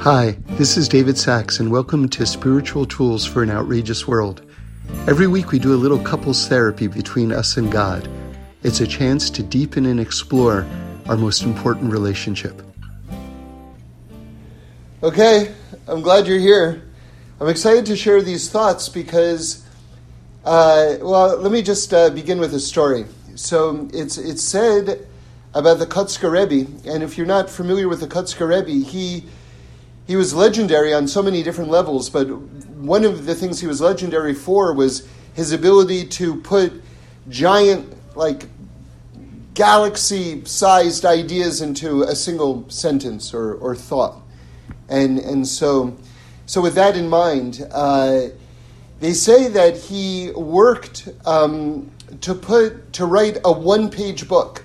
Hi, this is David Sacks, and welcome to Spiritual Tools for an Outrageous World. Every week we do a little couples therapy between us and God. It's a chance to deepen and explore our most important relationship. Okay, I'm glad you're here. I'm excited to share these thoughts because, uh, well, let me just uh, begin with a story. So it's it's said about the Kotzker Rebbe, and if you're not familiar with the Kotzker Rebbe, he he was legendary on so many different levels, but one of the things he was legendary for was his ability to put giant, like galaxy sized ideas into a single sentence or, or thought. And, and so, so, with that in mind, uh, they say that he worked um, to put to write a one page book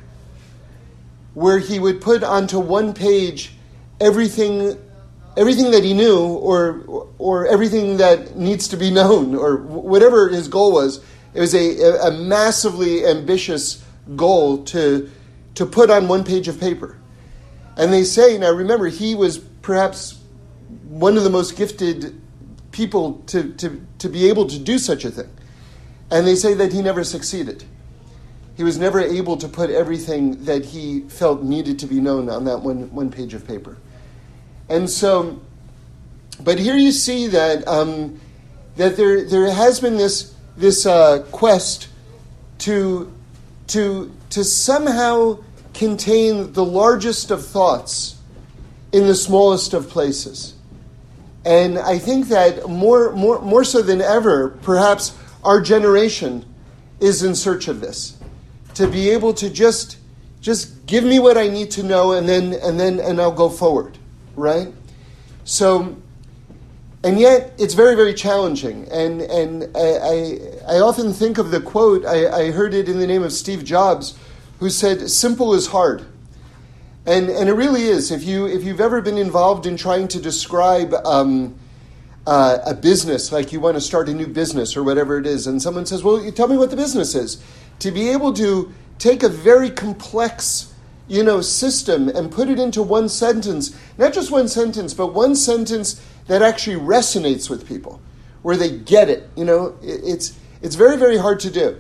where he would put onto one page everything everything that he knew or, or everything that needs to be known or whatever his goal was. It was a, a massively ambitious goal to, to put on one page of paper. And they say, now remember, he was perhaps one of the most gifted people to, to, to be able to do such a thing. And they say that he never succeeded. He was never able to put everything that he felt needed to be known on that one, one page of paper. And so, but here you see that um, that there there has been this this uh, quest to to to somehow contain the largest of thoughts in the smallest of places. And I think that more, more, more so than ever, perhaps our generation is in search of this. To be able to just, just give me what I need to know and then, and then, and I'll go forward right? So, and yet it's very, very challenging. And, and I, I, I often think of the quote, I, I heard it in the name of Steve Jobs, who said, simple is hard. And, and it really is. If, you, if you've ever been involved in trying to describe um, uh, a business, like you want to start a new business or whatever it is, and someone says, Well, you tell me what the business is. To be able to take a very complex you know, system and put it into one sentence, not just one sentence, but one sentence that actually resonates with people, where they get it. You know, it's it's very very hard to do,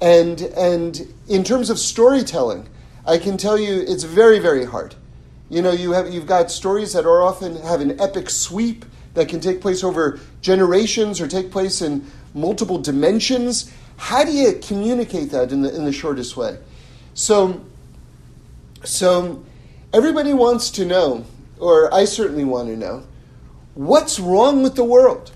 and and in terms of storytelling, I can tell you it's very very hard. You know, you have you've got stories that are often have an epic sweep that can take place over generations or take place in multiple dimensions. How do you communicate that in the in the shortest way? So so everybody wants to know, or I certainly want to know, what's wrong with the world?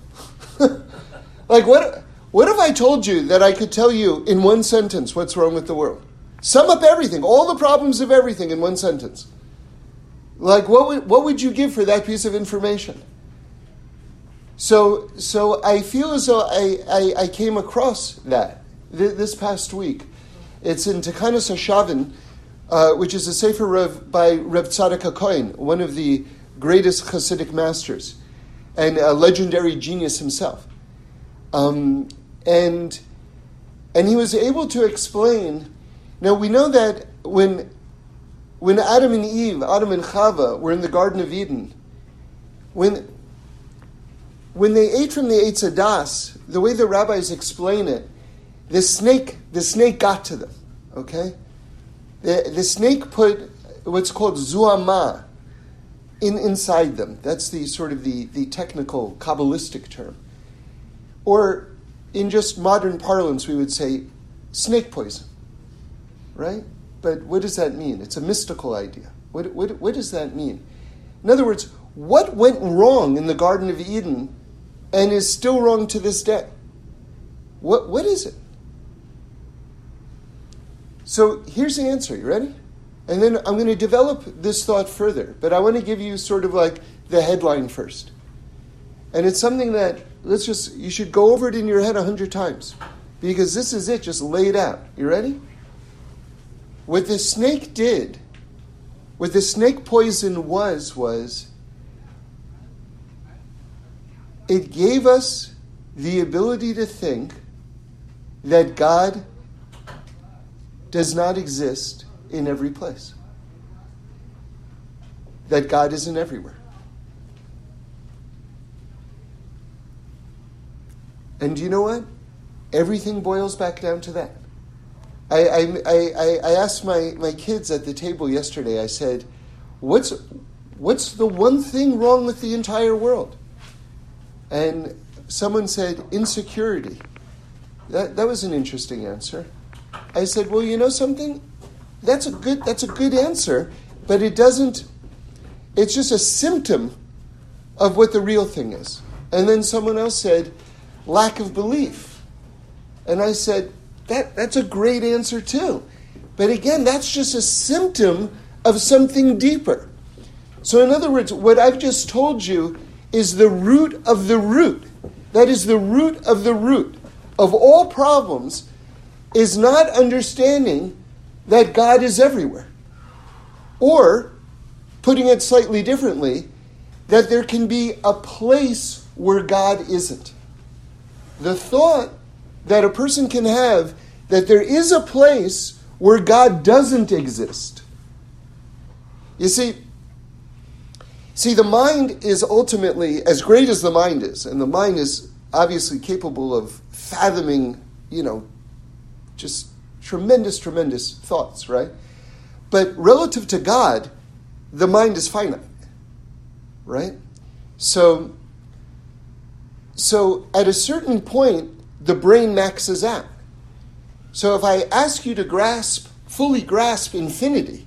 like what what if I told you that I could tell you in one sentence what's wrong with the world? Sum up everything, all the problems of everything in one sentence. Like what would, what would you give for that piece of information? So, so I feel as though I, I, I came across that th- this past week. It's in Takanas Hashavin, uh, which is a Sefer Rev by Reb Tzadok HaKohen, one of the greatest Hasidic masters, and a legendary genius himself. Um, and, and he was able to explain. Now, we know that when, when Adam and Eve, Adam and Chava, were in the Garden of Eden, when, when they ate from the Eitz Hadaas, the way the rabbis explain it, the snake, the snake got to them, okay? The, the snake put what's called zuhama in, inside them. That's the sort of the, the technical Kabbalistic term. Or in just modern parlance, we would say snake poison, right? But what does that mean? It's a mystical idea. What, what, what does that mean? In other words, what went wrong in the Garden of Eden and is still wrong to this day? What, what is it? So here's the answer. You ready? And then I'm going to develop this thought further, but I want to give you sort of like the headline first. And it's something that, let's just, you should go over it in your head a hundred times because this is it, just laid out. You ready? What the snake did, what the snake poison was, was it gave us the ability to think that God does not exist in every place. That God isn't everywhere. And you know what? Everything boils back down to that. I, I, I, I asked my, my kids at the table yesterday, I said, what's, what's the one thing wrong with the entire world? And someone said, insecurity. That, that was an interesting answer. I said, well, you know something? That's a good, that's a good answer, but it doesn't, it's just a symptom of what the real thing is. And then someone else said, lack of belief. And I said, that, that's a great answer too. But again, that's just a symptom of something deeper. So, in other words, what I've just told you is the root of the root. That is the root of the root of all problems, is not understanding that God is everywhere. Or, putting it slightly differently, that there can be a place where God isn't. The thought that a person can have that there is a place where God doesn't exist. You see, see, the mind is ultimately, as great as the mind is, and the mind is obviously capable of fathoming, you know, just tremendous, tremendous thoughts, right? But relative to God, the mind is finite, right? So, so at a certain point, the brain maxes out. So if I ask you to grasp, fully grasp infinity,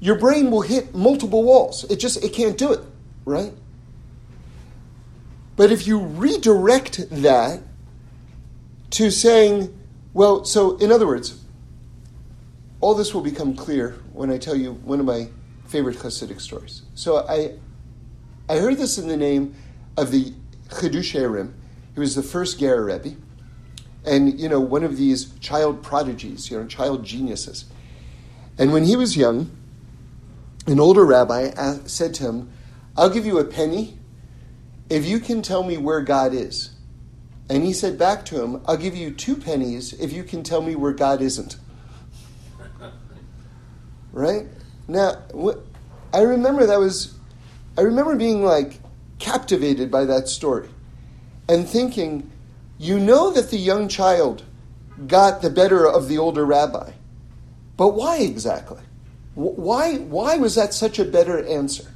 your brain will hit multiple walls. It just it can't do it, right? But if you redirect that to saying, well, so in other words, all this will become clear when I tell you one of my favorite Hasidic stories. So I, I heard this in the name of the Chiddushei HaRim. He was the first Ger Rebbe, and you know one of these child prodigies, you know, child geniuses. And when he was young, an older rabbi said to him, "I'll give you a penny if you can tell me where God is." And he said back to him, "I'll give you two pennies if you can tell me where God isn't." right now, I remember that was, I remember being like captivated by that story and thinking, you know that the young child got the better of the older rabbi. But why exactly? Why, why was that such a better answer?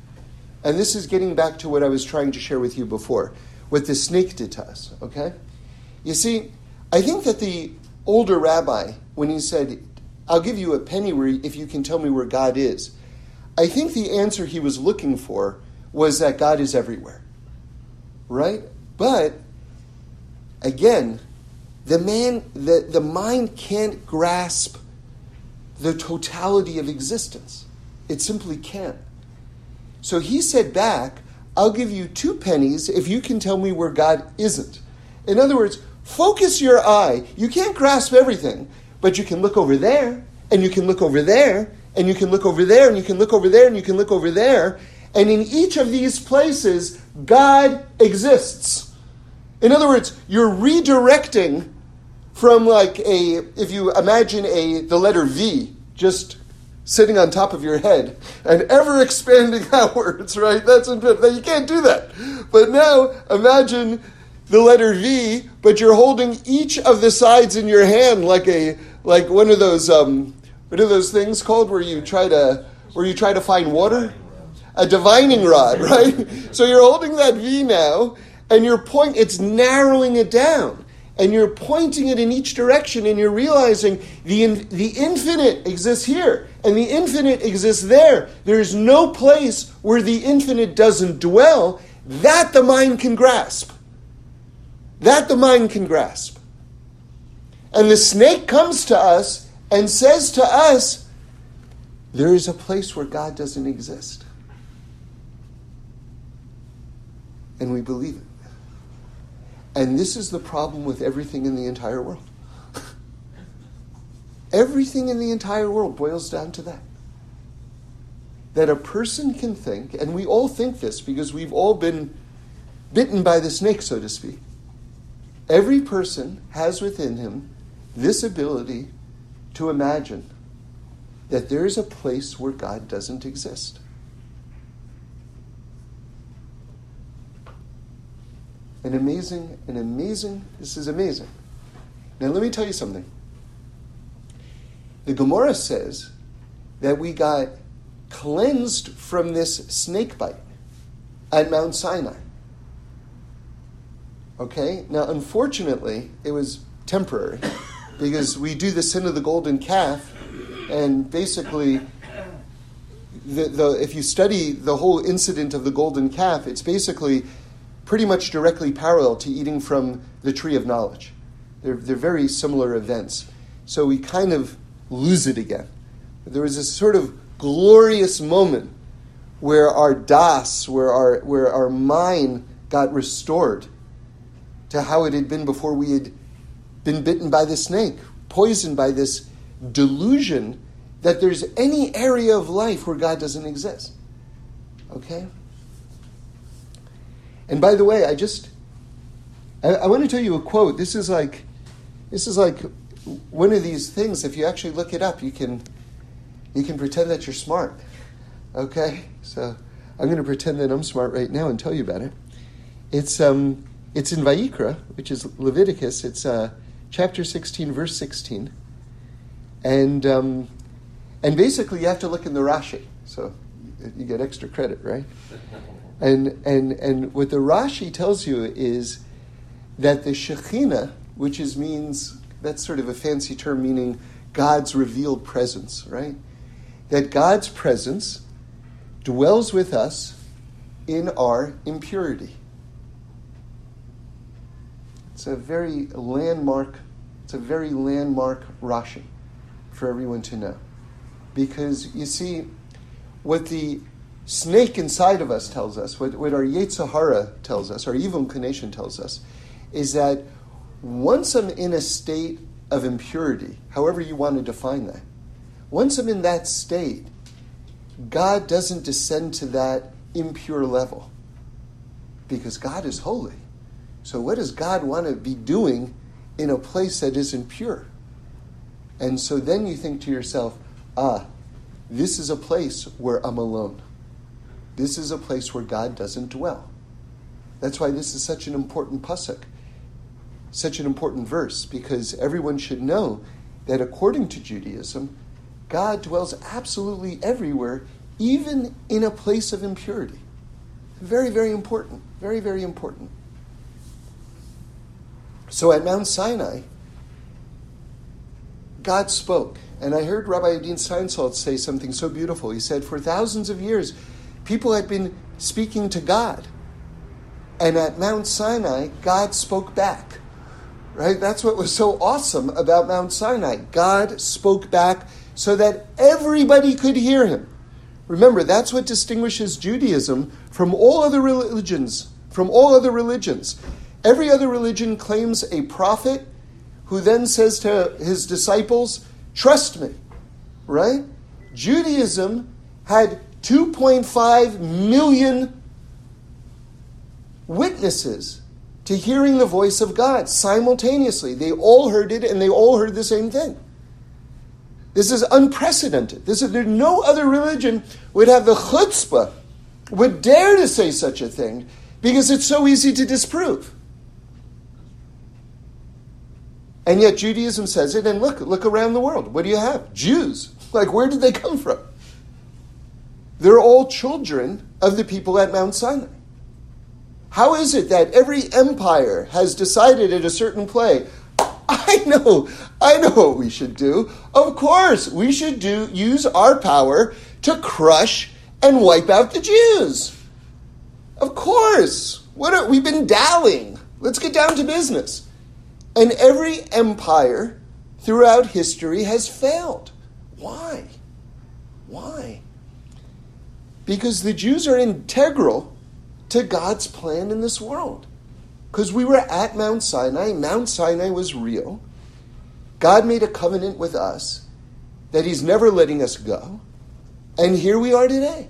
And this is getting back to what I was trying to share with you before, what the snake did to us, okay? You see, I think that the older rabbi, when he said, I'll give you a penny if you can tell me where God is, I think the answer he was looking for was that God is everywhere. Right? But again, the man the, the mind can't grasp the totality of existence. It simply can't. So he said back, I'll give you two pennies if you can tell me where God isn't. In other words, focus your eye. You can't grasp everything, but you can look over there, and you can look over there, and you can look over there, and you can look over there, and you can look over there. And in each of these places, God exists. In other words, you're redirecting from like a, if you imagine a, the letter V just sitting on top of your head and ever expanding outwards, right? That's infinite. You can't do that. But now imagine the letter V, but you're holding each of the sides in your hand like a, like one of those, um, what are those things called where you try to, where you try to find water? A divining rod, right? So you're holding that V now, and you're point it's narrowing it down and you're pointing it in each direction and you're realizing the, the infinite exists here and the infinite exists there. There's no place where the infinite doesn't dwell that the mind can grasp. That the mind can grasp. And the snake comes to us and says to us there is a place where god doesn't exist. And we believe it and this is the problem with everything in the entire world. everything in the entire world boils down to that. That a person can think, and we all think this because we've all been bitten by the snake, so to speak. Every person has within him this ability to imagine that there is a place where God doesn't exist. An amazing, an amazing, this is amazing. Now, let me tell you something. The Gemara says that we got cleansed from this snake bite at Mount Sinai. Okay? Now, unfortunately, it was temporary because we do the sin of the golden calf, and basically, the, the, if you study the whole incident of the golden calf, it's basically pretty much directly parallel to eating from the tree of knowledge. They're, they're very similar events. So we kind of lose it again. There was this sort of glorious moment where our das, where our, where our mind got restored to how it had been before we had been bitten by the snake, poisoned by this delusion that there's any area of life where God doesn't exist. Okay? And by the way, I just I, I want to tell you a quote. This is like this is like one of these things. If you actually look it up, you can you can pretend that you're smart. Okay, so I'm going to pretend that I'm smart right now and tell you about it. It's um it's in Vayikra, which is Leviticus. It's uh, chapter 16, verse 16, and um, and basically you have to look in the Rashi, so you get extra credit, right? And and and what the Rashi tells you is that the Shekhinah, which is means that's sort of a fancy term meaning God's revealed presence, right? That God's presence dwells with us in our impurity. It's a very landmark, it's a very landmark Rashi for everyone to know. Because you see, what the snake inside of us tells us, what, what our Yetzer Hara tells us, our evil inclination tells us, is that once I'm in a state of impurity, however you want to define that, once I'm in that state, God doesn't descend to that impure level because God is holy. So, what does God want to be doing in a place that isn't pure? And so then you think to yourself, ah, this is a place where I'm alone. This is a place where God doesn't dwell. That's why this is such an important pasuk such an important verse because everyone should know that according to Judaism, God dwells absolutely everywhere, even in a place of impurity. Very, very important. Very, very important. So at Mount Sinai, God spoke. And I heard Rabbi Adin Steinsaltz say something so beautiful. He said, For thousands of years, people had been speaking to God. And at Mount Sinai, God spoke back. Right? That's what was so awesome about Mount Sinai. God spoke back so that everybody could hear him. Remember, that's what distinguishes Judaism from all other religions, from all other religions. Every other religion claims a prophet who then says to his disciples, Trust me, right? Judaism had 2.5 million witnesses to hearing the voice of God simultaneously. They all heard it and they all heard the same thing. This is unprecedented. This is, no other religion would have the chutzpah, would dare to say such a thing, because it's so easy to disprove. And yet Judaism says it, and look, look around the world. What do you have? Jews. Like, where did they come from? They're all children of the people at Mount Sinai. How is it that every empire has decided at a certain play, I know, I know what we should do. Of course, we should do use our power to crush and wipe out the Jews. Of course. What are, we've been dallying. Let's get down to business. And every empire throughout history has failed. Why? Why? Because the Jews are integral to God's plan in this world. Because we were at Mount Sinai, Mount Sinai was real. God made a covenant with us that He's never letting us go. And here we are today.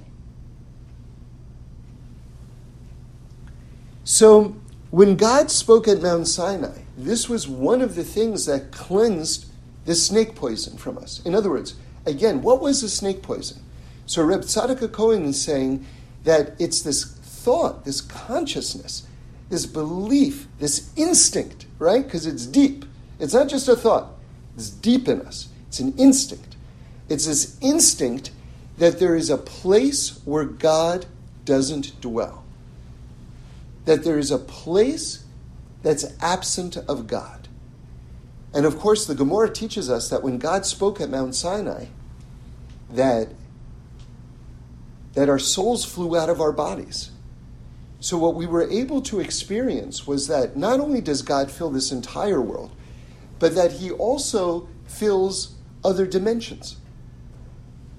So, when God spoke at Mount Sinai, this was one of the things that cleansed the snake poison from us. In other words, again, what was the snake poison? So Reb Tzadok Cohen is saying that it's this thought, this consciousness, this belief, this instinct, right? Because it's deep. It's not just a thought, it's deep in us. It's an instinct. It's this instinct that there is a place where God doesn't dwell, that there is a place that's absent of God. And of course, the Gemara teaches us that when God spoke at Mount Sinai, that, that our souls flew out of our bodies. So, what we were able to experience was that not only does God fill this entire world, but that He also fills other dimensions.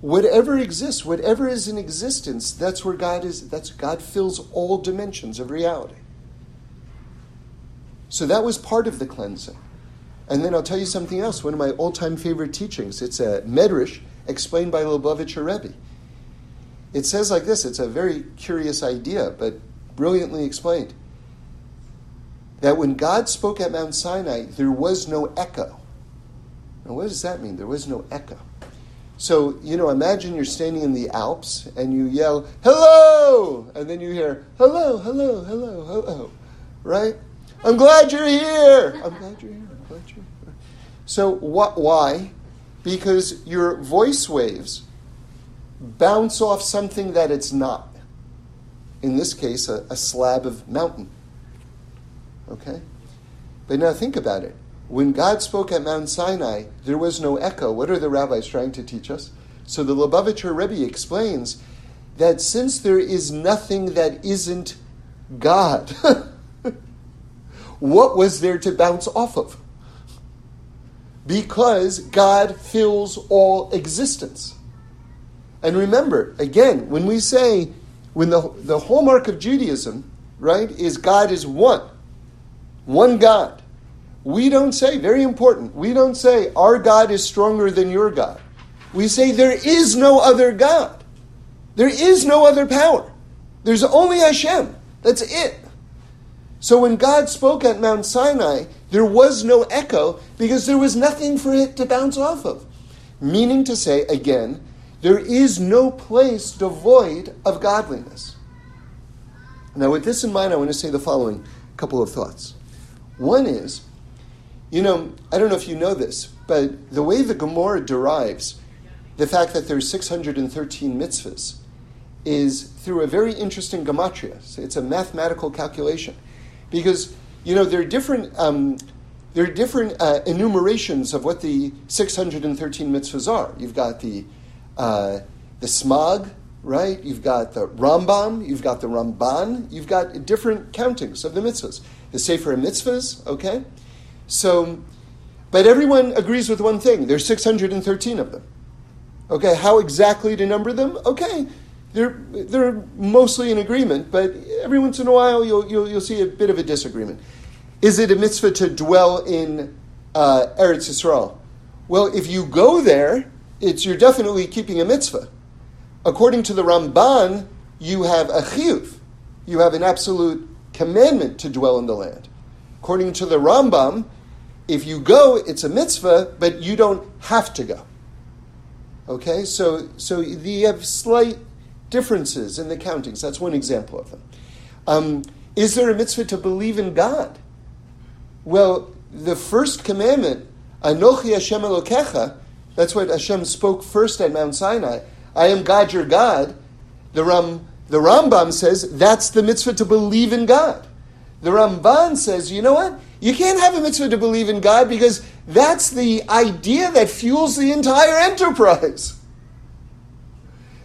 Whatever exists, whatever is in existence, that's where God is. That's God fills all dimensions of reality. So that was part of the cleansing. And then I'll tell you something else. One of my all-time favorite teachings. It's a Medrash explained by Lubavitcher Rebbe. It says like this. It's a very curious idea, but brilliantly explained. That when God spoke at Mount Sinai, there was no echo. Now, what does that mean? There was no echo. So, you know, imagine you're standing in the Alps and you yell, hello! And then you hear, hello, hello, hello, hello. Right? I'm glad you're here. I'm glad you're here. I'm glad you're here. So, what, why? Because your voice waves bounce off something that it's not. In this case, a, a slab of mountain. Okay? But now think about it. When God spoke at Mount Sinai, there was no echo. What are the rabbis trying to teach us? So the Lubavitcher Rebbe explains that since there is nothing that isn't God, what was there to bounce off of? Because God fills all existence. And remember, again, when we say, when the, the hallmark of Judaism, right, is God is one, one God. We don't say, very important, we don't say our God is stronger than your God. We say there is no other God. There is no other power. There's only Hashem. That's it. So when God spoke at Mount Sinai, there was no echo because there was nothing for it to bounce off of. Meaning to say, again, there is no place devoid of godliness. Now, with this in mind, I want to say the following couple of thoughts. One is you know, I don't know if you know this, but the way the Gemara derives the fact that there's 613 mitzvahs is through a very interesting gematria. So it's a mathematical calculation, because you know there are different um, there are different uh, enumerations of what the 613 mitzvahs are. You've got the uh, the Smag, right? You've got the Rambam, you've got the Ramban, you've got different countings of the mitzvahs. The Sefer Mitzvahs, okay. So, but everyone agrees with one thing there's 613 of them. Okay, how exactly to number them? Okay, they're, they're mostly in agreement, but every once in a while you'll, you'll, you'll see a bit of a disagreement. Is it a mitzvah to dwell in uh, Eretz Yisrael? Well, if you go there, it's, you're definitely keeping a mitzvah. According to the Ramban, you have a chiyuv. You have an absolute commandment to dwell in the land. According to the Rambam, if you go, it's a mitzvah, but you don't have to go. Okay, so so you have slight differences in the countings. That's one example of them. Um, is there a mitzvah to believe in God? Well, the first commandment, Anochi Hashem Elokecha, that's what Hashem spoke first at Mount Sinai. I am God, your God. The Ram, the Rambam says that's the mitzvah to believe in God. The Ramban says, you know what? You can't have a mitzvah to believe in God because that's the idea that fuels the entire enterprise.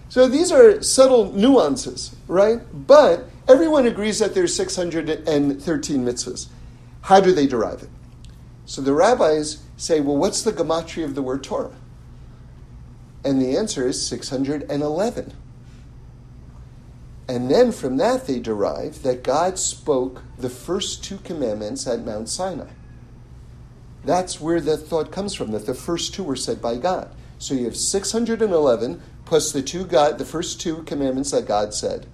So these are subtle nuances, right? But everyone agrees that there's 613 mitzvahs. How do they derive it? So the rabbis say, well, what's the gematria of the word Torah? And the answer is 611. And then from that, they derive that God spoke the first two commandments at Mount Sinai. That's where the thought comes from, that the first two were said by God. So you have 611 plus the two God, the first two commandments that God said,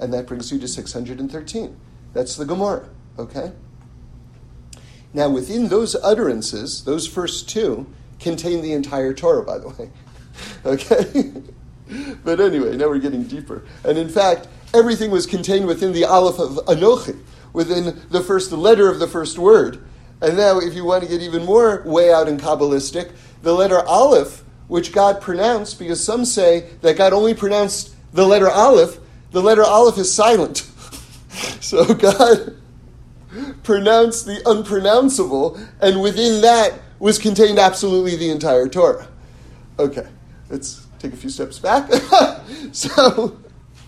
and that brings you to 613. That's the Gemara, okay? Now, within those utterances, those first two contain the entire Torah, by the way. okay? but anyway, now we're getting deeper. And in fact, everything was contained within the Aleph of Anochi, within the first letter of the first word. And now, if you want to get even more way out in Kabbalistic, the letter Aleph, which God pronounced, because some say that God only pronounced the letter Aleph, the letter Aleph is silent. so God pronounced the unpronounceable, and within that was contained absolutely the entire Torah. Okay, let's take a few steps back. so,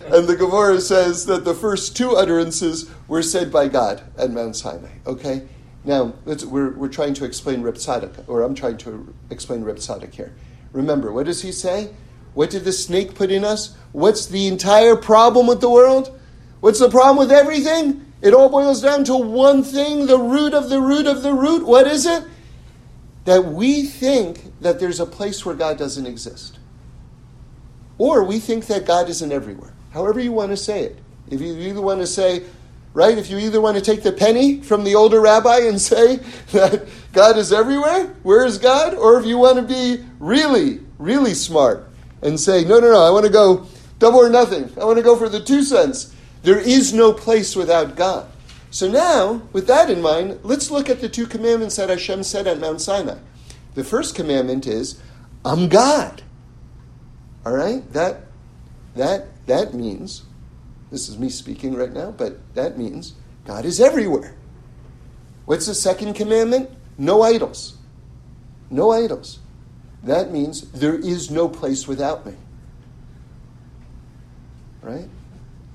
and the Gemara says that the first two utterances were said by God at Mount Sinai. Okay, now we're, we're trying to explain Tzadok, or I'm trying to explain Tzadok here. Remember, what does he say? What did the snake put in us? What's the entire problem with the world? What's the problem with everything? It all boils down to one thing the root of the root of the root. What is it? That we think that there's a place where God doesn't exist. Or we think that God isn't everywhere. However, you want to say it. If you either want to say, right, if you either want to take the penny from the older rabbi and say that God is everywhere, where is God? Or if you want to be really, really smart and say, no, no, no, I want to go double or nothing. I want to go for the two cents. There is no place without God. So now, with that in mind, let's look at the two commandments that Hashem said at Mount Sinai. The first commandment is, I'm God. All right? That, that, that means, this is me speaking right now, but that means God is everywhere. What's the second commandment? No idols. No idols. That means there is no place without me. Right?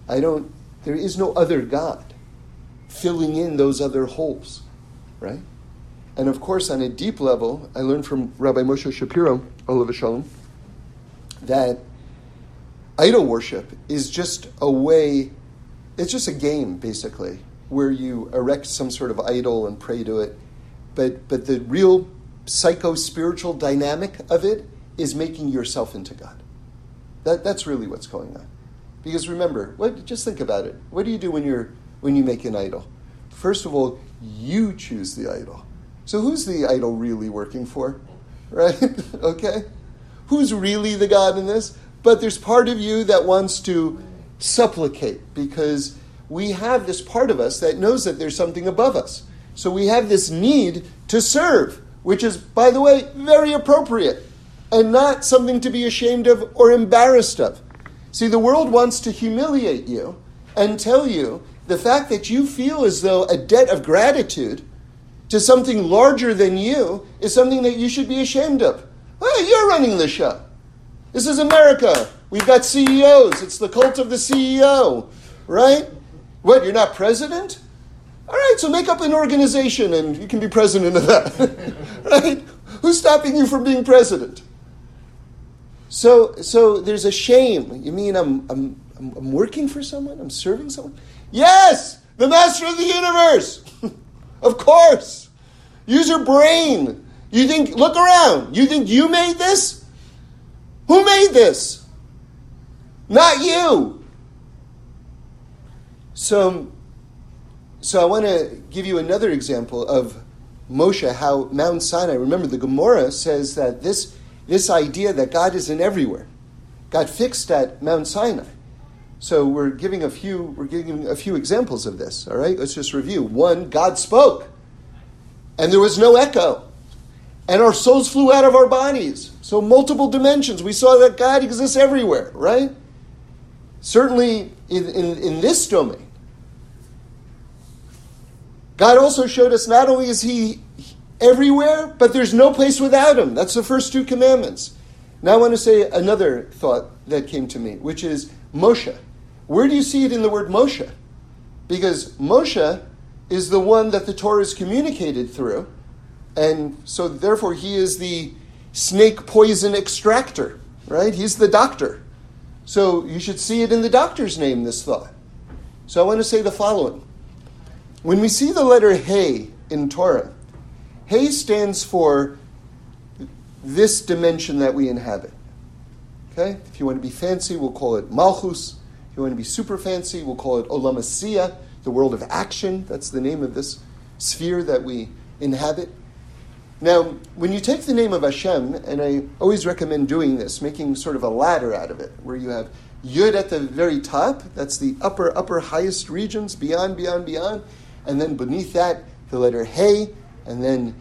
I don't, there is no other God filling in those other holes. Right? And of course, on a deep level, I learned from Rabbi Moshe Shapiro, Olav Shalom, that idol worship is just a way, it's just a game, basically, where you erect some sort of idol and pray to it. But, but the real psycho spiritual dynamic of it is making yourself into God. That, that's really what's going on. Because remember, what, just think about it. What do you do when, you're, when you make an idol? First of all, you choose the idol. So who's the idol really working for? Right? okay? Who's really the God in this? But there's part of you that wants to supplicate because we have this part of us that knows that there's something above us. So we have this need to serve which is, by the way, very appropriate and not something to be ashamed of or embarrassed of. See, the world wants to humiliate you and tell you the fact that you feel as though a debt of gratitude to something larger than you is something that you should be ashamed of. Hey, you're running the show. This is America. We've got CEOs. It's the cult of the CEO, right? What, you're not president? All right, so make up an organization and you can be president of that. right? Who's stopping you from being president? So, so there's a shame. You mean I'm, I'm, I'm working for someone? I'm serving someone? Yes, the master of the universe. of course. Use your brain. You think, look around. You think you made this? Who made this? Not you. So so I want to give you another example of Moshe, how Mount Sinai, remember the Gemara says that this, this idea that God isn't everywhere got fixed at Mount Sinai. So we're giving a few we're giving a few examples of this. All right, let's just review. One, God spoke, and there was no echo, and our souls flew out of our bodies. So multiple dimensions. We saw that God exists everywhere. Right? Certainly in, in, in this domain. God also showed us not only is He everywhere, but there's no place without Him. That's the first two commandments. Now I want to say another thought that came to me, which is Moshe. Where do you see it in the word Moshe? Because Moshe is the one that the Torah is communicated through, and so therefore he is the snake poison extractor, right? He's the doctor. So you should see it in the doctor's name, this thought. So I want to say the following when we see the letter Hey in Torah, Hey stands for this dimension that we inhabit. Okay? If you want to be fancy, we'll call it Malchus. If you want to be super fancy, we'll call it Olam the world of action. That's the name of this sphere that we inhabit. Now, when you take the name of Hashem, and I always recommend doing this, making sort of a ladder out of it, where you have Yud at the very top, that's the upper, upper, highest regions, beyond, beyond, beyond, and then beneath that, the letter Hey, and then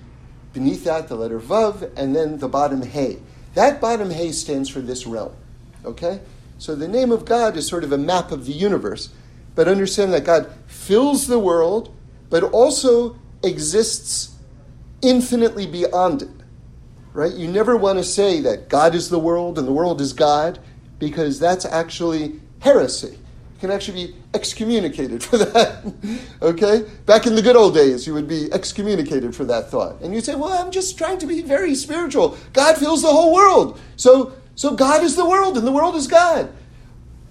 beneath that, the letter Vav, and then the bottom Hey. That bottom Hey stands for this realm. Okay? So the name of God is sort of a map of the universe, but understand that God fills the world, but also exists infinitely beyond it. Right? You never want to say that God is the world and the world is God because that's actually heresy. Can actually be excommunicated for that. okay? Back in the good old days, you would be excommunicated for that thought. And you say, well, I'm just trying to be very spiritual. God fills the whole world. So, so God is the world and the world is God.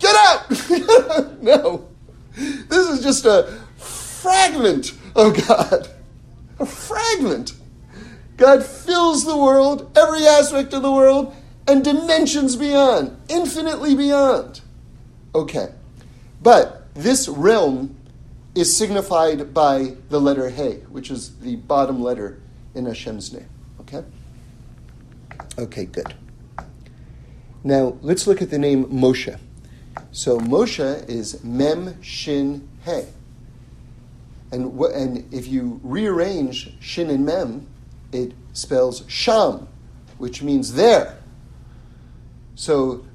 Get out! no. This is just a fragment of God. A fragment. God fills the world, every aspect of the world, and dimensions beyond, infinitely beyond. Okay. But this realm is signified by the letter He, which is the bottom letter in Hashem's name. Okay? Okay, good. Now, let's look at the name Moshe. So, Moshe is Mem Shin He. And, and if you rearrange Shin and Mem, it spells Sham, which means there. So,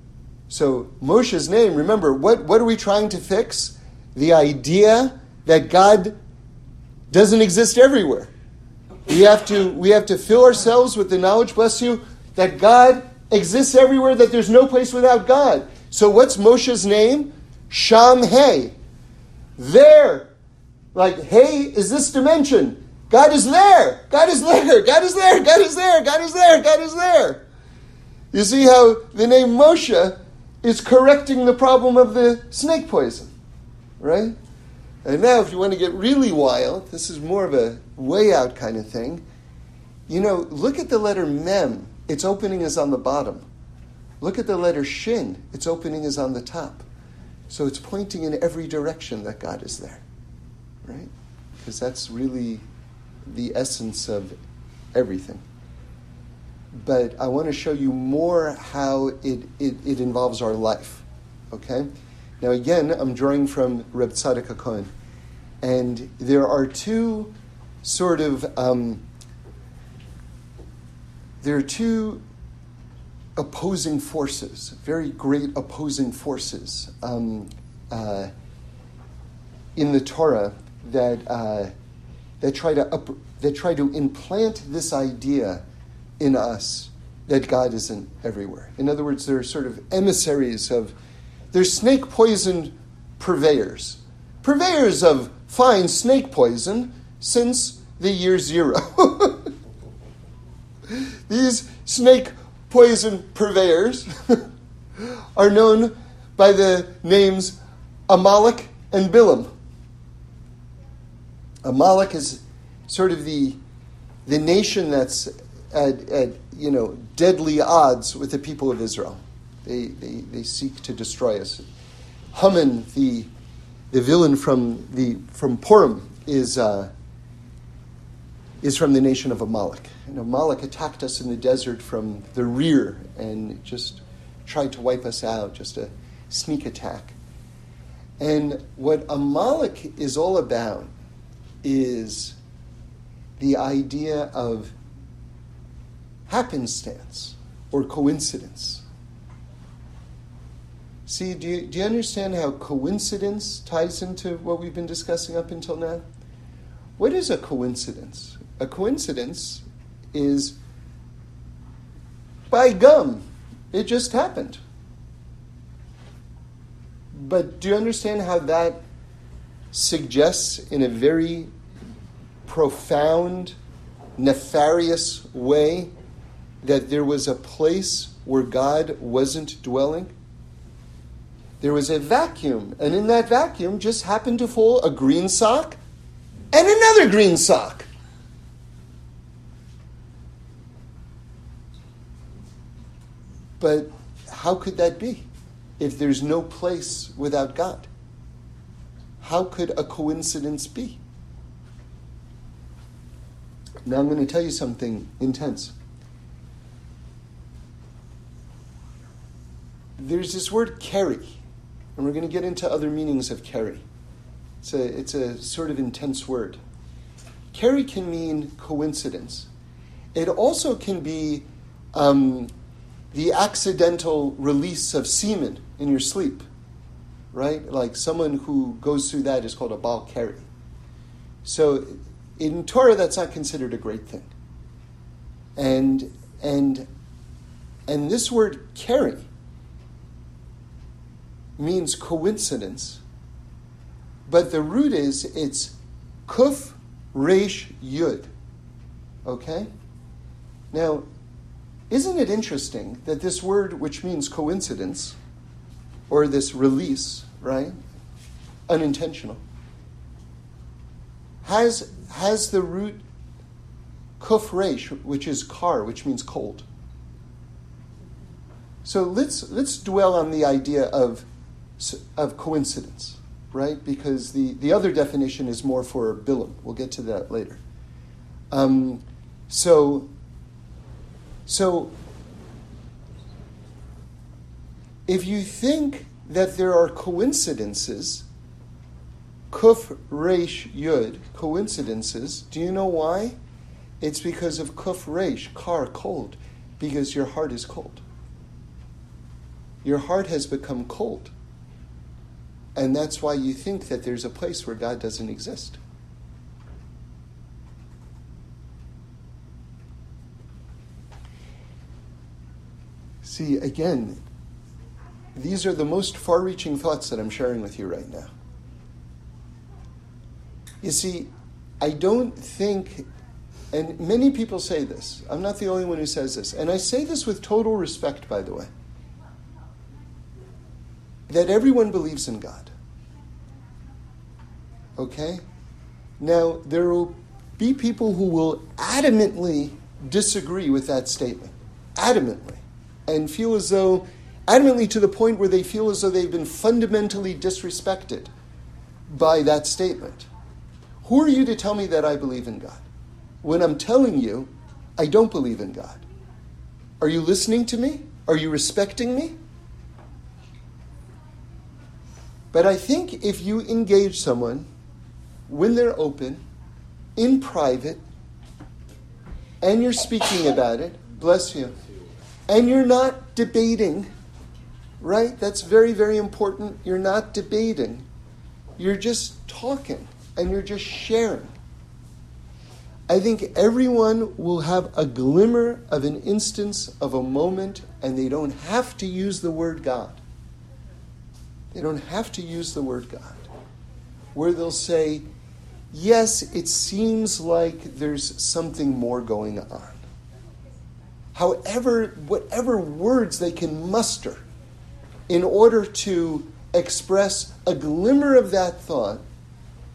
so Moshe's name, remember, what, what are we trying to fix? The idea that God doesn't exist everywhere. We have to, we have to fill ourselves with the knowledge, bless you, that God exists everywhere, that there's no place without God. So what's Moshe's name? Sham He. There. Like, hey is this dimension. God is there. God is there. God is there. God is there. God is there. God is there. You see how the name Moshe is correcting the problem of the snake poison, right? And now, if you want to get really wild, this is more of a way out kind of thing. You know, look at the letter Mem. Its opening is on the bottom. Look at the letter Shin. Its opening is on the top. So it's pointing in every direction that God is there, right? Because that's really the essence of everything. But I want to show you more how it, it, it involves our life. Okay? Now, again, I'm drawing from Reb Tzadok HaKohen. And there are two sort of, um, there are two opposing forces, very great opposing forces um, uh, in the Torah that uh, that try to up, that try to implant this idea in us that God isn't everywhere. In other words, they're sort of emissaries of they're snake poison purveyors, purveyors of fine snake poison since the year zero. These snake poison purveyors are known by the names Amalek and Bilam. Amalek is sort of the, the nation that's at, at you know, deadly odds with the people of Israel. They, they, they seek to destroy us. Haman, the, the villain from, the, from Purim, is, uh, is from the nation of Amalek. And Amalek attacked us in the desert from the rear and just tried to wipe us out, just a sneak attack. And what Amalek is all about is the idea of happenstance or coincidence. See, do you, do you understand how coincidence ties into what we've been discussing up until now? What is a coincidence? A coincidence is by gum, it just happened. But do you understand how that suggests in a very profound, nefarious way that there was a place where God wasn't dwelling? There was a vacuum, and in that vacuum just happened to fall a green sock and another green sock. But how could that be if there's no place without God? How could a coincidence be? Now I'm going to tell you something intense. There's this word keri, and we're going to get into other meanings of keri. It's a, it's a sort of intense word. Keri can mean coincidence. It also can be um, the accidental release of semen in your sleep, right? Like someone who goes through that is called a baal keri. So in Torah, that's not considered a great thing. And and and this word keri means coincidence, but the root is it's kuf resh yud. Okay? Now, isn't it interesting that this word, which means coincidence, or this release, right? Unintentional, has, has the root kuf resh, which is kar, which means cold. So let's, let's dwell on the idea of, of coincidence, right? Because the, the other definition is more for Bilam. We'll get to that later. Um, so so, if you think that there are coincidences, kuf resh yud, coincidences, do you know why? It's because of kuf resh, kar, cold, because your heart is cold. Your heart has become cold. And that's why you think that there's a place where God doesn't exist. See, again, these are the most far reaching thoughts that I'm sharing with you right now. You see, I don't think, and many people say this, I'm not the only one who says this, and I say this with total respect, by the way, that everyone believes in God. Okay? Now, there will be people who will adamantly disagree with that statement. Adamantly and feel as though, adamantly to the point where they feel as though they've been fundamentally disrespected by that statement. Who are you to tell me that I believe in God? When I'm telling you, I don't believe in God. Are you listening to me? Are you respecting me? But I think if you engage someone when they're open, in private, and you're speaking about it, bless you and you're not debating, right? That's very, very important. You're not debating. You're just talking and you're just sharing. I think everyone will have a glimmer of an instance of a moment, and they don't have to use the word God. They don't have to use the word God. Where they'll say, Yes, it seems like there's something more going on however, whatever words they can muster in order to express a glimmer of that thought,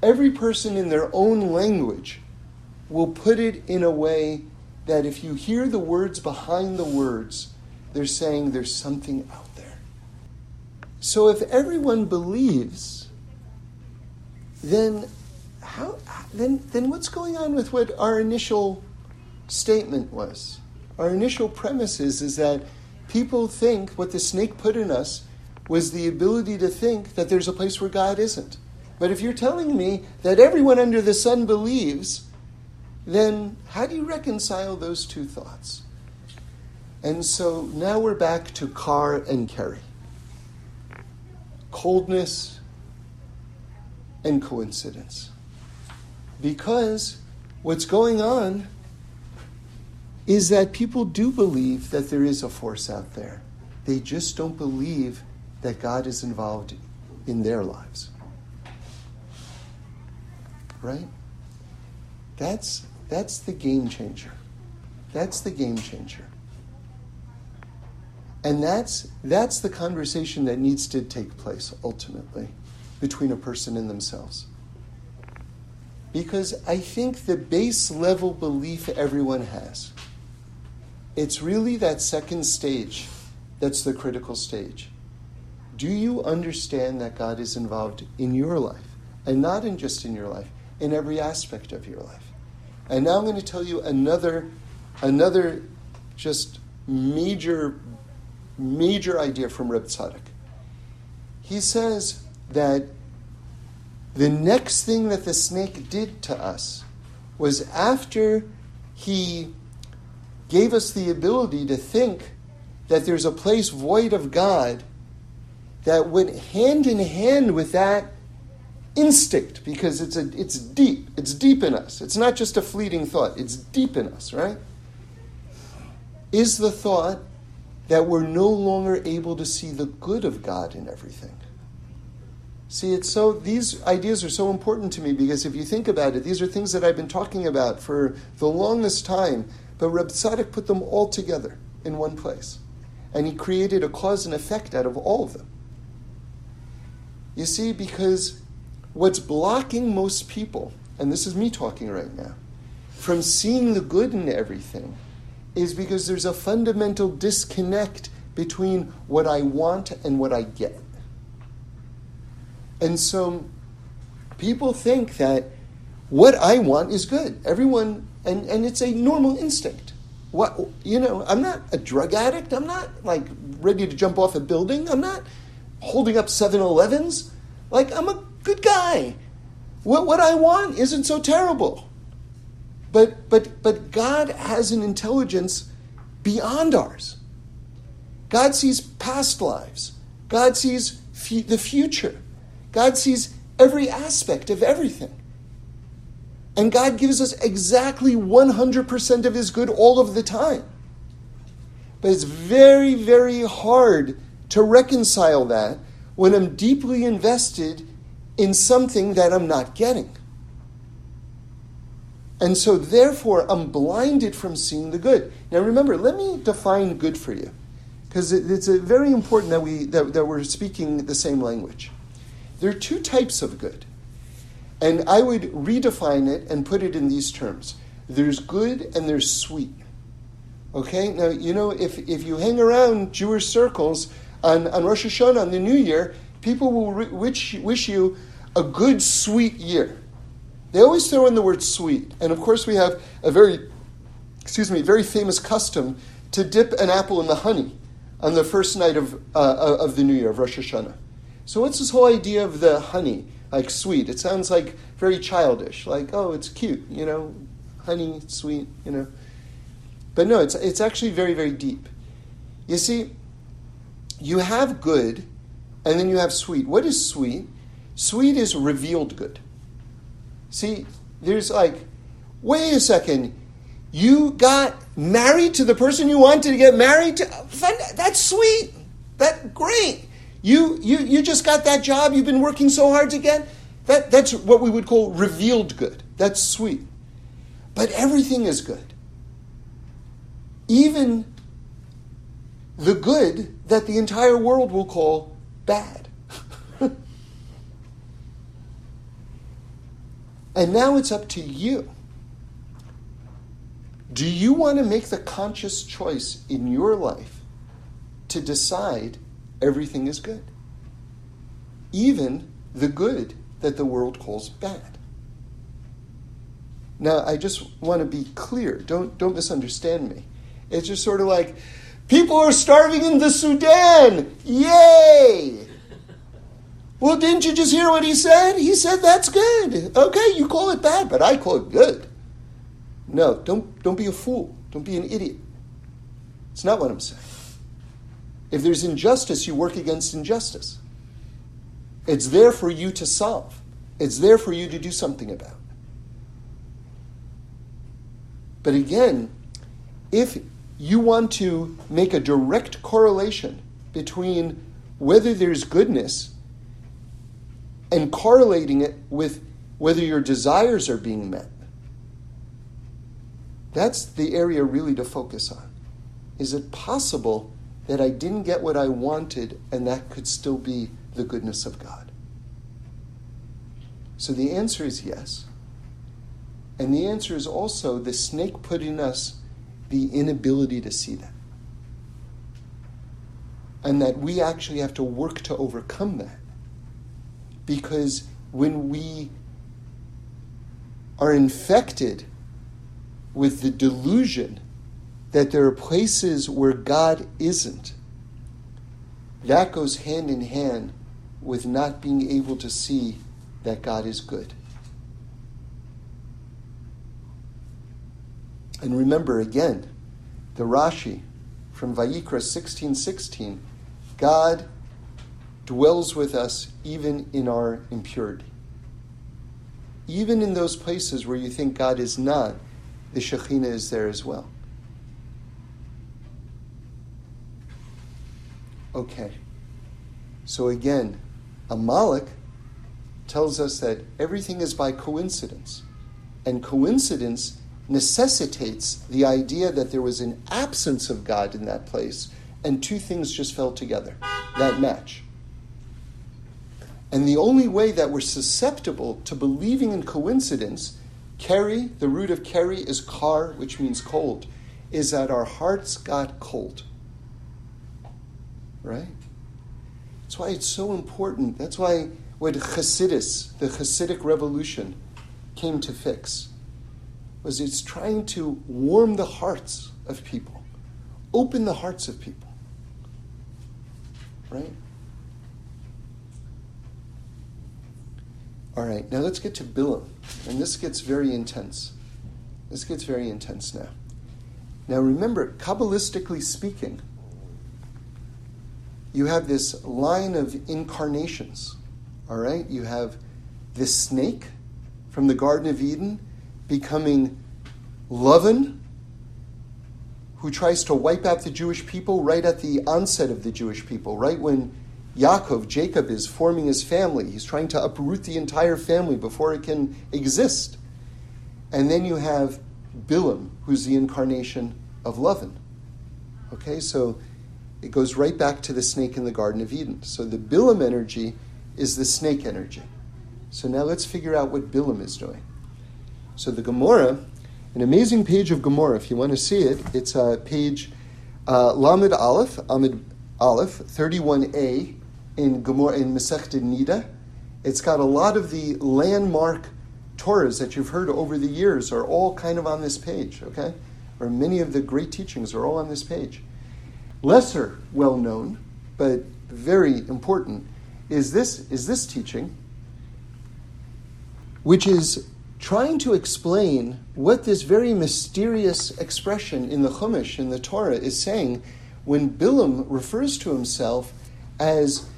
every person in their own language will put it in a way that if you hear the words behind the words, they're saying there's something there. So if everyone believes, then how then then what's going on with what our initial statement was? Our initial premise is, is that people think what the snake put in us was the ability to think that there's a place where God isn't. But if you're telling me that everyone under the sun believes, then how do you reconcile those two thoughts? And so now we're back to Kar and Keri coldness and coincidence. Because what's going on is that people do believe that there is a force out there. They just don't believe that God is involved in their lives. Right? That's, that's the game changer. That's the game changer. And that's, that's the conversation that needs to take place ultimately between a person and themselves. Because I think the base level belief everyone has it's really that second stage that's the critical stage. Do you understand that God is involved in your life? And not in just in your life, in every aspect of your life. And now I'm going to tell you another, another just major, major idea from Reb Tzadok. He says that the next thing that the snake did to us was after he gave us the ability to think that there's a place void of God that went hand in hand with that instinct because it's a, it's deep it's deep in us it's not just a fleeting thought it's deep in us right is the thought that we're no longer able to see the good of God in everything See, it's so these ideas are so important to me because if you think about it, these are things that I've been talking about for the longest time. But Reb Tzadok put them all together in one place, and he created a cause and effect out of all of them. You see, because what's blocking most people, and this is me talking right now, from seeing the good in everything, is because there's a fundamental disconnect between what I want and what I get. And so people think that what I want is good. Everyone, and, and it's a normal instinct. What, you know, I'm not a drug addict. I'm not like ready to jump off a building. I'm not holding up 7 Elevens. Like, I'm a good guy. What, what I want isn't so terrible. But, but, but God has an intelligence beyond ours. God sees past lives, God sees the future. God sees every aspect of everything. And God gives us exactly 100% of His good all of the time. But it's very, very hard to reconcile that when I'm deeply invested in something that I'm not getting. And so, therefore, I'm blinded from seeing the good. Now, remember, let me define good for you, because it's very important that, we, that, that we're speaking the same language. There are two types of good. And I would redefine it and put it in these terms there's good and there's sweet. Okay? Now, you know, if, if you hang around Jewish circles on, on Rosh Hashanah, on the New Year, people will re- wish, wish you a good, sweet year. They always throw in the word sweet. And of course, we have a very, excuse me, very famous custom to dip an apple in the honey on the first night of, uh, of the New Year, of Rosh Hashanah. So, what's this whole idea of the honey, like sweet? It sounds like very childish, like, oh, it's cute, you know, honey, sweet, you know. But no, it's, it's actually very, very deep. You see, you have good and then you have sweet. What is sweet? Sweet is revealed good. See, there's like, wait a second, you got married to the person you wanted to get married to? That's sweet. That great. You, you, you just got that job you've been working so hard to get? That, that's what we would call revealed good. That's sweet. But everything is good. Even the good that the entire world will call bad. And now it's up to you. Do you want to make the conscious choice in your life to decide everything is good. Even the good that the world calls bad. Now, I just want to be clear. Don't, don't misunderstand me. It's just sort of like, people are starving in the Sudan. Yay! Well, didn't you just hear what he said? He said that's good. Okay, you call it bad, but I call it good. No, don't, don't be a fool. Don't be an idiot. It's not what I'm saying. If there's injustice, you work against injustice. It's there for you to solve, it's there for you to do something about. But again, if you want to make a direct correlation between whether there's goodness and correlating it with whether your desires are being met, that's the area really to focus on. Is it possible that I didn't get what I wanted, and that could still be the goodness of God? So the answer is yes. And the answer is also the snake put in us the inability to see that. And that we actually have to work to overcome that. Because when we are infected with the delusion that there are places where God isn't, that goes hand in hand with not being able to see that God is good. And remember again, the Rashi from Vayikra 16:16, God dwells with us even in our impurity. Even in those places where you think God is not, the Shekhinah is there as well. Okay. So again, Amalek tells us that everything is by coincidence. And coincidence necessitates the idea that there was an absence of God in that place, and two things just fell together that match. And the only way that we're susceptible to believing in coincidence, keri, the root of keri is kar, which means cold, is that our hearts got cold. Right? That's why it's so important. That's why what Hasidus, the Hasidic revolution, came to fix was it's trying to warm the hearts of people, open the hearts of people. Right? All right, now let's get to Bilam. And this gets very intense. This gets very intense now. Now remember, Kabbalistically speaking, you have this line of incarnations. All right? You have this snake from the Garden of Eden becoming Lavan, who tries to wipe out the Jewish people right at the onset of the Jewish people, right when Yaakov, Jacob, is forming his family. He's trying to uproot the entire family before it can exist. And then you have Bilam, who's the incarnation of Lavan. Okay, so it goes right back to the snake in the Garden of Eden. So the Bilam energy is the snake energy. So now let's figure out what Bilam is doing. So the Gemara, an amazing page of Gemara, if you want to see it, it's uh, page uh, Lamed Aleph, Amud Aleph, 31a in Gemara in Masechet Nida. It's got a lot of the landmark Torahs that you've heard over the years are all kind of on this page, okay? Or many of the great teachings are all on this page. Lesser well known, but very important, is this, is this teaching, which is trying to explain what this very mysterious expression in the Chumash, in the Torah, is saying when Bilam refers to himself as,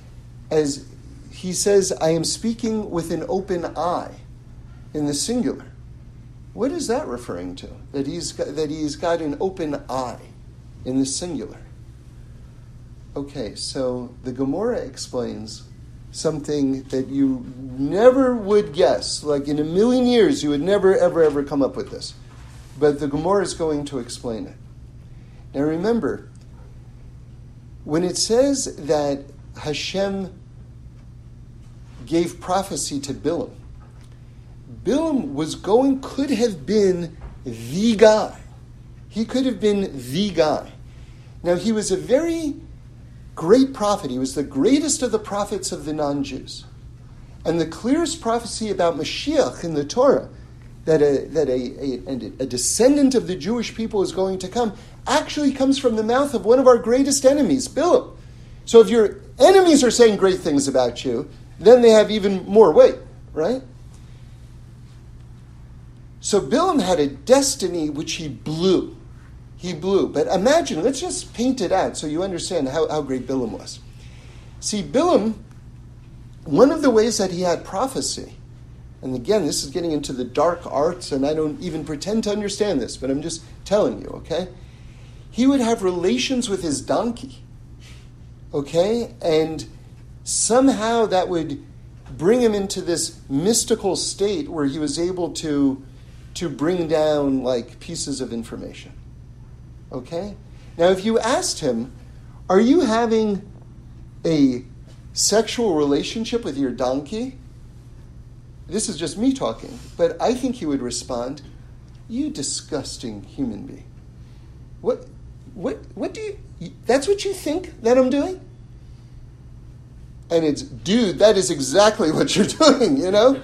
as he says, I am speaking with an open eye in the singular. What is that referring to? That he's got, that he's got an open eye in the singular. Okay, so the Gemara explains something that you never would guess. Like in a million years, you would never, ever, ever come up with this. But the Gemara is going to explain it. Now remember, when it says that Hashem gave prophecy to Bilam, Bilam was going, could have been the guy. He could have been the guy. Now, he was a very great prophet. He was the greatest of the prophets of the non Jews. And the clearest prophecy about Mashiach in the Torah, that, a, that a, a, a, descendant of the Jewish people is going to come, actually comes from the mouth of one of our greatest enemies, Bilam. So if your enemies are saying great things about you, then they have even more weight, right? So Bilam had a destiny which he blew he blew. But imagine, let's just paint it out so you understand how, how great Bilam was. See, Bilam, one of the ways that he had prophecy, and again, this is getting into the dark arts, and I don't even pretend to understand this, but I'm just telling you, okay? He would have relations with his donkey, okay? And somehow that would bring him into this mystical state where he was able to, to bring down like pieces of information. Okay? Now, if you asked him, Are you having a sexual relationship with your donkey? This is just me talking, but I think he would respond, You disgusting human being. What, what, what do you, that's what you think that I'm doing? And it's, dude, that is exactly what you're doing, you know?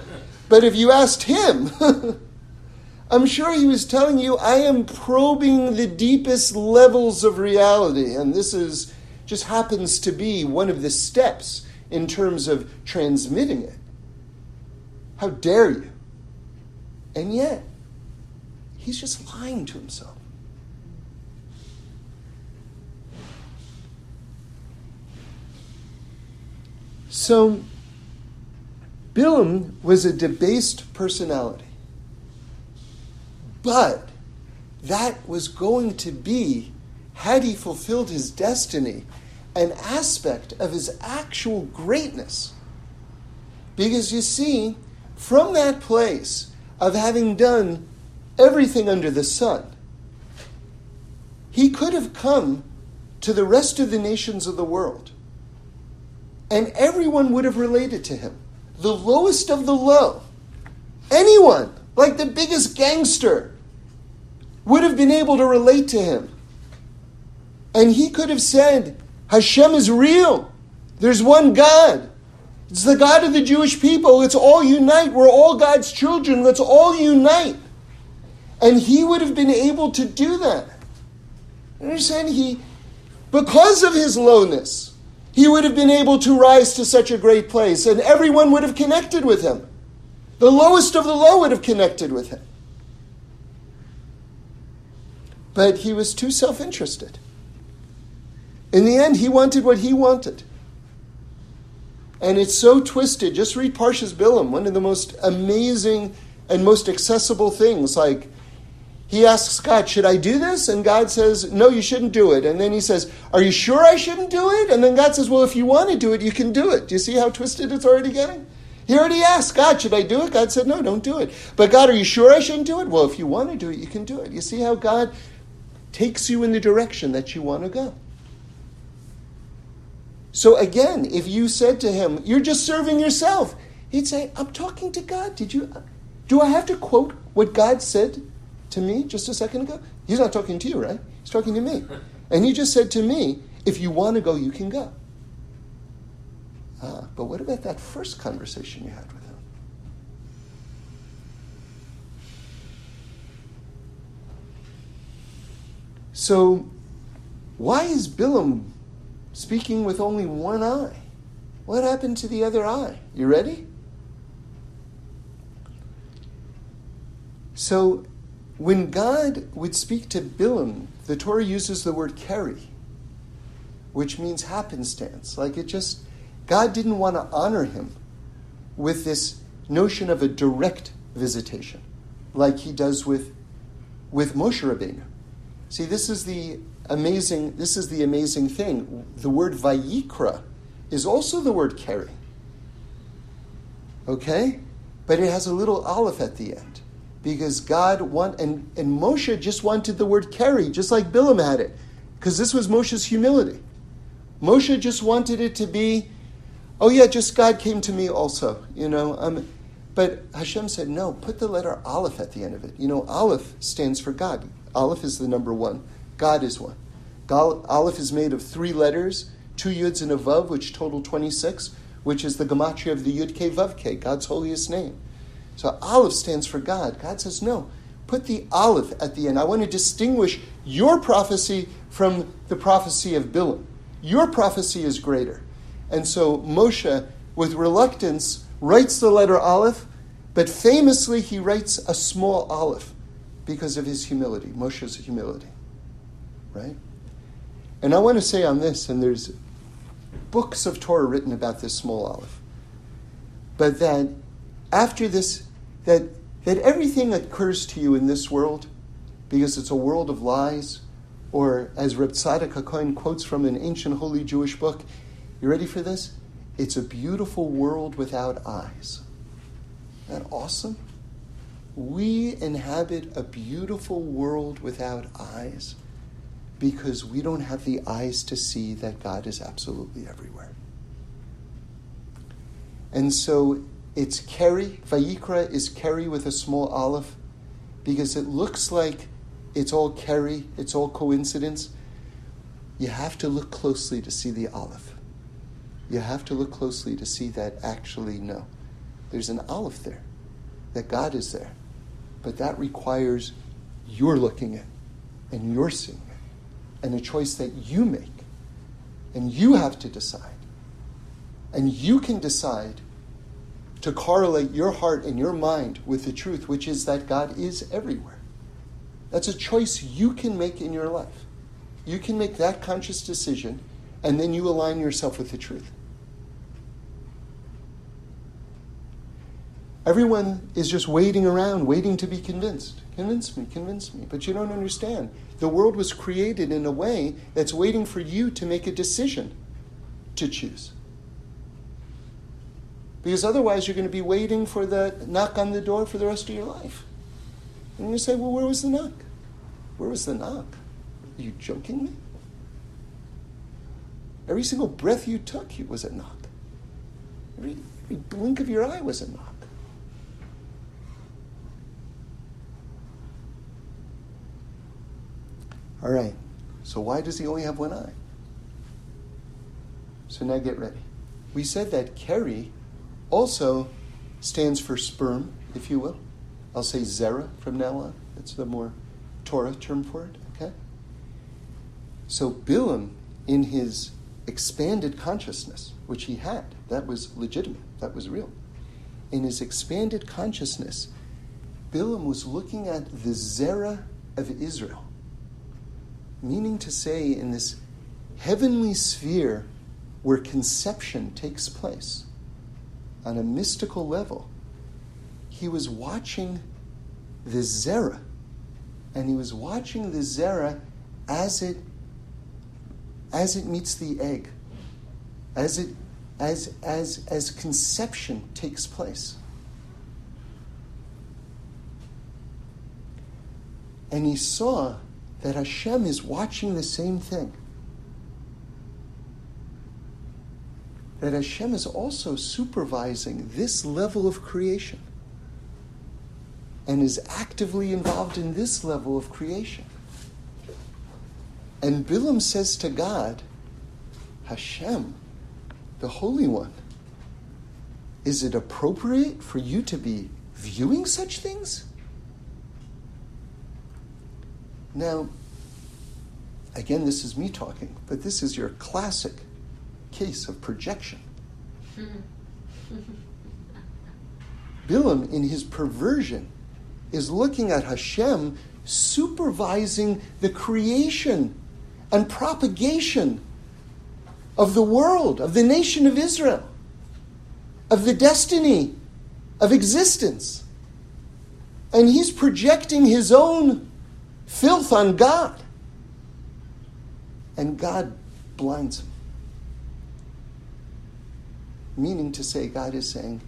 But if you asked him, I'm sure he was telling you, I am probing the deepest levels of reality. And this is just happens to be one of the steps in terms of transmitting it. How dare you? And yet, he's just lying to himself. So, Bilam was a debased personality. But that was going to be, had he fulfilled his destiny, an aspect of his actual greatness. Because you see, from that place of having done everything under the sun, he could have come to the rest of the nations of the world, and everyone would have related to him. The lowest of the low. Anyone, like the biggest gangster, would have been able to relate to him. And he could have said, Hashem is real. There's one God. It's the God of the Jewish people. Let's all unite. We're all God's children. Let's all unite. And he would have been able to do that. Understand? He, because of his lowness, he would have been able to rise to such a great place, and everyone would have connected with him. The lowest of the low would have connected with him. But he was too self interested. In the end, he wanted what he wanted. And it's so twisted. Just read Parshas Bilam, one of the most amazing and most accessible things. Like, he asks God, Should I do this? And God says, No, you shouldn't do it. And then he says, Are you sure I shouldn't do it? And then God says, Well, if you want to do it, you can do it. Do you see how twisted it's already getting? He already asked God, Should I do it? God said, No, don't do it. But God, are you sure I shouldn't do it? Well, if you want to do it, you can do it. You see how God takes you in the direction that you want to go. So again, if you said to him, You're just serving yourself, he'd say, I'm talking to God. Did you do I have to quote what God said to me just a second ago? He's not talking to you, right? He's talking to me. And he just said to me, if you want to go, you can go. Ah, but what about that first conversation you had with him? So, why is Bilam speaking with only one eye? What happened to the other eye? You ready? So, when God would speak to Bilam, the Torah uses the word keri, which means happenstance. Like it just, God didn't want to honor him with this notion of a direct visitation, like he does with, with Moshe Rabbeinu. See, this is the amazing, this is the amazing thing. The word vayikra is also the word keri. Okay? But it has a little aleph at the end. Because God want and, and Moshe just wanted the word keri, just like Bilam had it. Because this was Moshe's humility. Moshe just wanted it to be, oh yeah, just God came to me also, you know. Um, but Hashem said, no, put the letter Aleph at the end of it. You know, Aleph stands for God. Aleph is the number one. God is one. Aleph is made of three letters, two yuds and a vav, which total 26, which is the gematria of the yud ke vav God's holiest name. So Aleph stands for God. God says, no, put the Aleph at the end. I want to distinguish your prophecy from the prophecy of Bilam. Your prophecy is greater. And so Moshe, with reluctance, writes the letter Aleph, but famously he writes a small Aleph because of his humility, Moshe's humility. Right? And I want to say on this, and there's books of Torah written about this small Aleph, but that after this, that, that everything occurs to you in this world, because it's a world of lies, or as Reb Tzadok HaKohen quotes from an ancient holy Jewish book, you ready for this? It's a beautiful world without eyes. Isn't that awesome? We inhabit a beautiful world without eyes because we don't have the eyes to see that God is absolutely everywhere. And so it's Keri, Vayikra is Keri with a small aleph, because it looks like it's all Keri, it's all coincidence. You have to look closely to see the aleph. You have to look closely to see that actually, no. There's an aleph there, that God is there But that requires your looking at and you're seeing it, and a choice that you make. And you have to decide. And you can decide to correlate your heart and your mind with the truth, which is that God is everywhere. That's a choice you can make in your life. You can make that conscious decision, and then you align yourself with the truth. Everyone is just waiting around, waiting to be convinced. Convince me, convince me. But you don't understand. The world was created in a way that's waiting for you to make a decision to choose. Because otherwise, you're going to be waiting for the knock on the door for the rest of your life. And you say, Well, where was the knock? Where was the knock? Are you joking me? Every single breath you took was a knock. Every, every blink of your eye was a knock. All right, so why does he only have one eye? So now get ready. We said that Keri also stands for sperm, if you will. I'll say Zera from now on. That's the more Torah term for it, okay? So Bilam, in his expanded consciousness, which he had, that was legitimate, that was real. In his expanded consciousness, Bilam was looking at the Zera of Israel meaning to say, in this heavenly sphere where conception takes place on a mystical level, he was watching the Zera, and he was watching the Zera as it as it meets the egg, as it as as as conception takes place. And he saw that Hashem is watching the same thing. That Hashem is also supervising this level of creation and is actively involved in this level of creation. And Bilam says to God, Hashem, the Holy One, is it appropriate for you to be viewing such things? Now, again, this is me talking, but this is your classic case of projection. Bilam, in his perversion, is looking at Hashem supervising the creation and propagation of the world, of the nation of Israel, of the destiny of existence. And he's projecting his own filth on God. And God blinds him. Meaning to say, God is saying,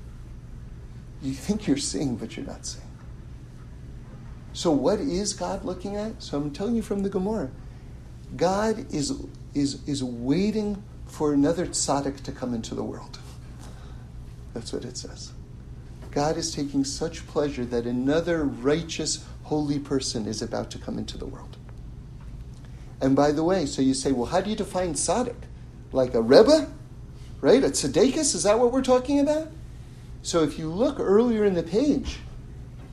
You think you're seeing, but you're not seeing. So, what is God looking at? So, I'm telling you from the Gemara God is, is, is waiting for another tzaddik to come into the world. That's what it says. God is taking such pleasure that another righteous, holy person is about to come into the world. And by the way, so you say, well, how do you define tzaddik? Like a rebbe? Right? A tzaddikus? Is that what we're talking about? So if you look earlier in the page,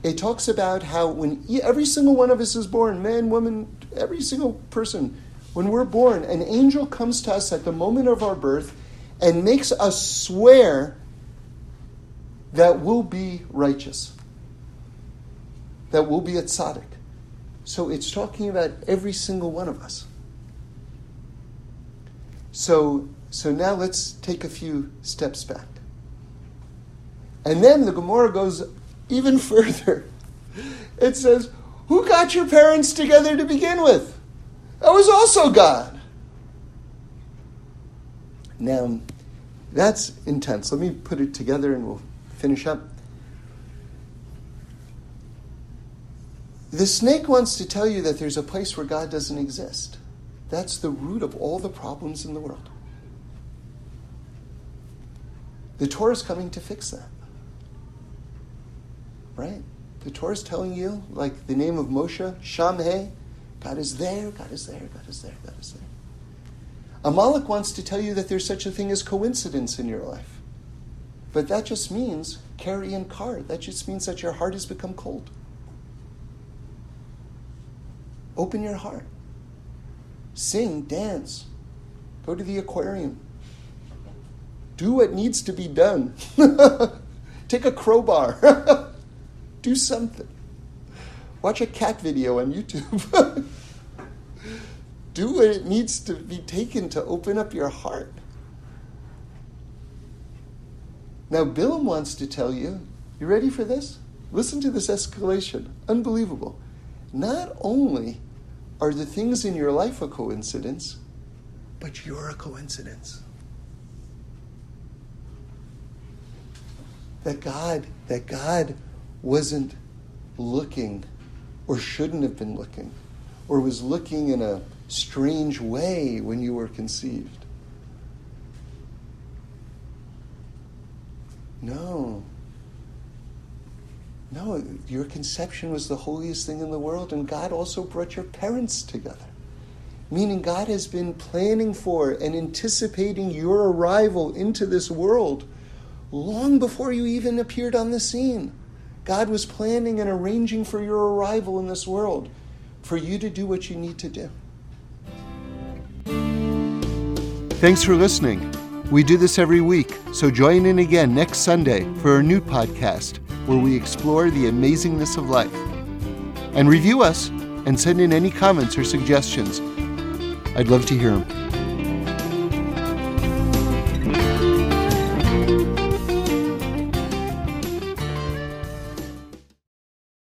it talks about how when every single one of us is born, man, woman, every single person, when we're born, an angel comes to us at the moment of our birth and makes us swear that we'll be righteous that we'll be a tzaddik. So it's talking about every single one of us. So, so now let's take a few steps back. And then the Gemara goes even further. It says, Who got your parents together to begin with? That was also God. Now, that's intense. Let me put it together and we'll finish up. The snake wants to tell you that there's a place where God doesn't exist. That's the root of all the problems in the world. The Torah is coming to fix that. Right? The Torah is telling you, like the name of Moshe, Shamhe, God is there, God is there, God is there, God is there. Amalek wants to tell you that there's such a thing as coincidence in your life. But that just means keri and kar. That just means that your heart has become cold. Open your heart. Sing, dance, go to the aquarium. Do what needs to be done. Take a crowbar. Do something. Watch a cat video on YouTube. Do what it needs to be taken to open up your heart. Now, Bilam wants to tell you, you ready for this? Listen to this escalation. Unbelievable. Not only are the things in your life a coincidence, but you're a coincidence. That God, that God wasn't looking or shouldn't have been looking or was looking in a strange way when you were conceived. No. No, your conception was the holiest thing in the world, and God also brought your parents together. Meaning, God has been planning for and anticipating your arrival into this world long before you even appeared on the scene. God was planning and arranging for your arrival in this world, for you to do what you need to do. Thanks for listening. We do this every week, so join in again next Sunday for a new podcast where we explore the amazingness of life. And review us and send in any comments or suggestions. I'd love to hear them.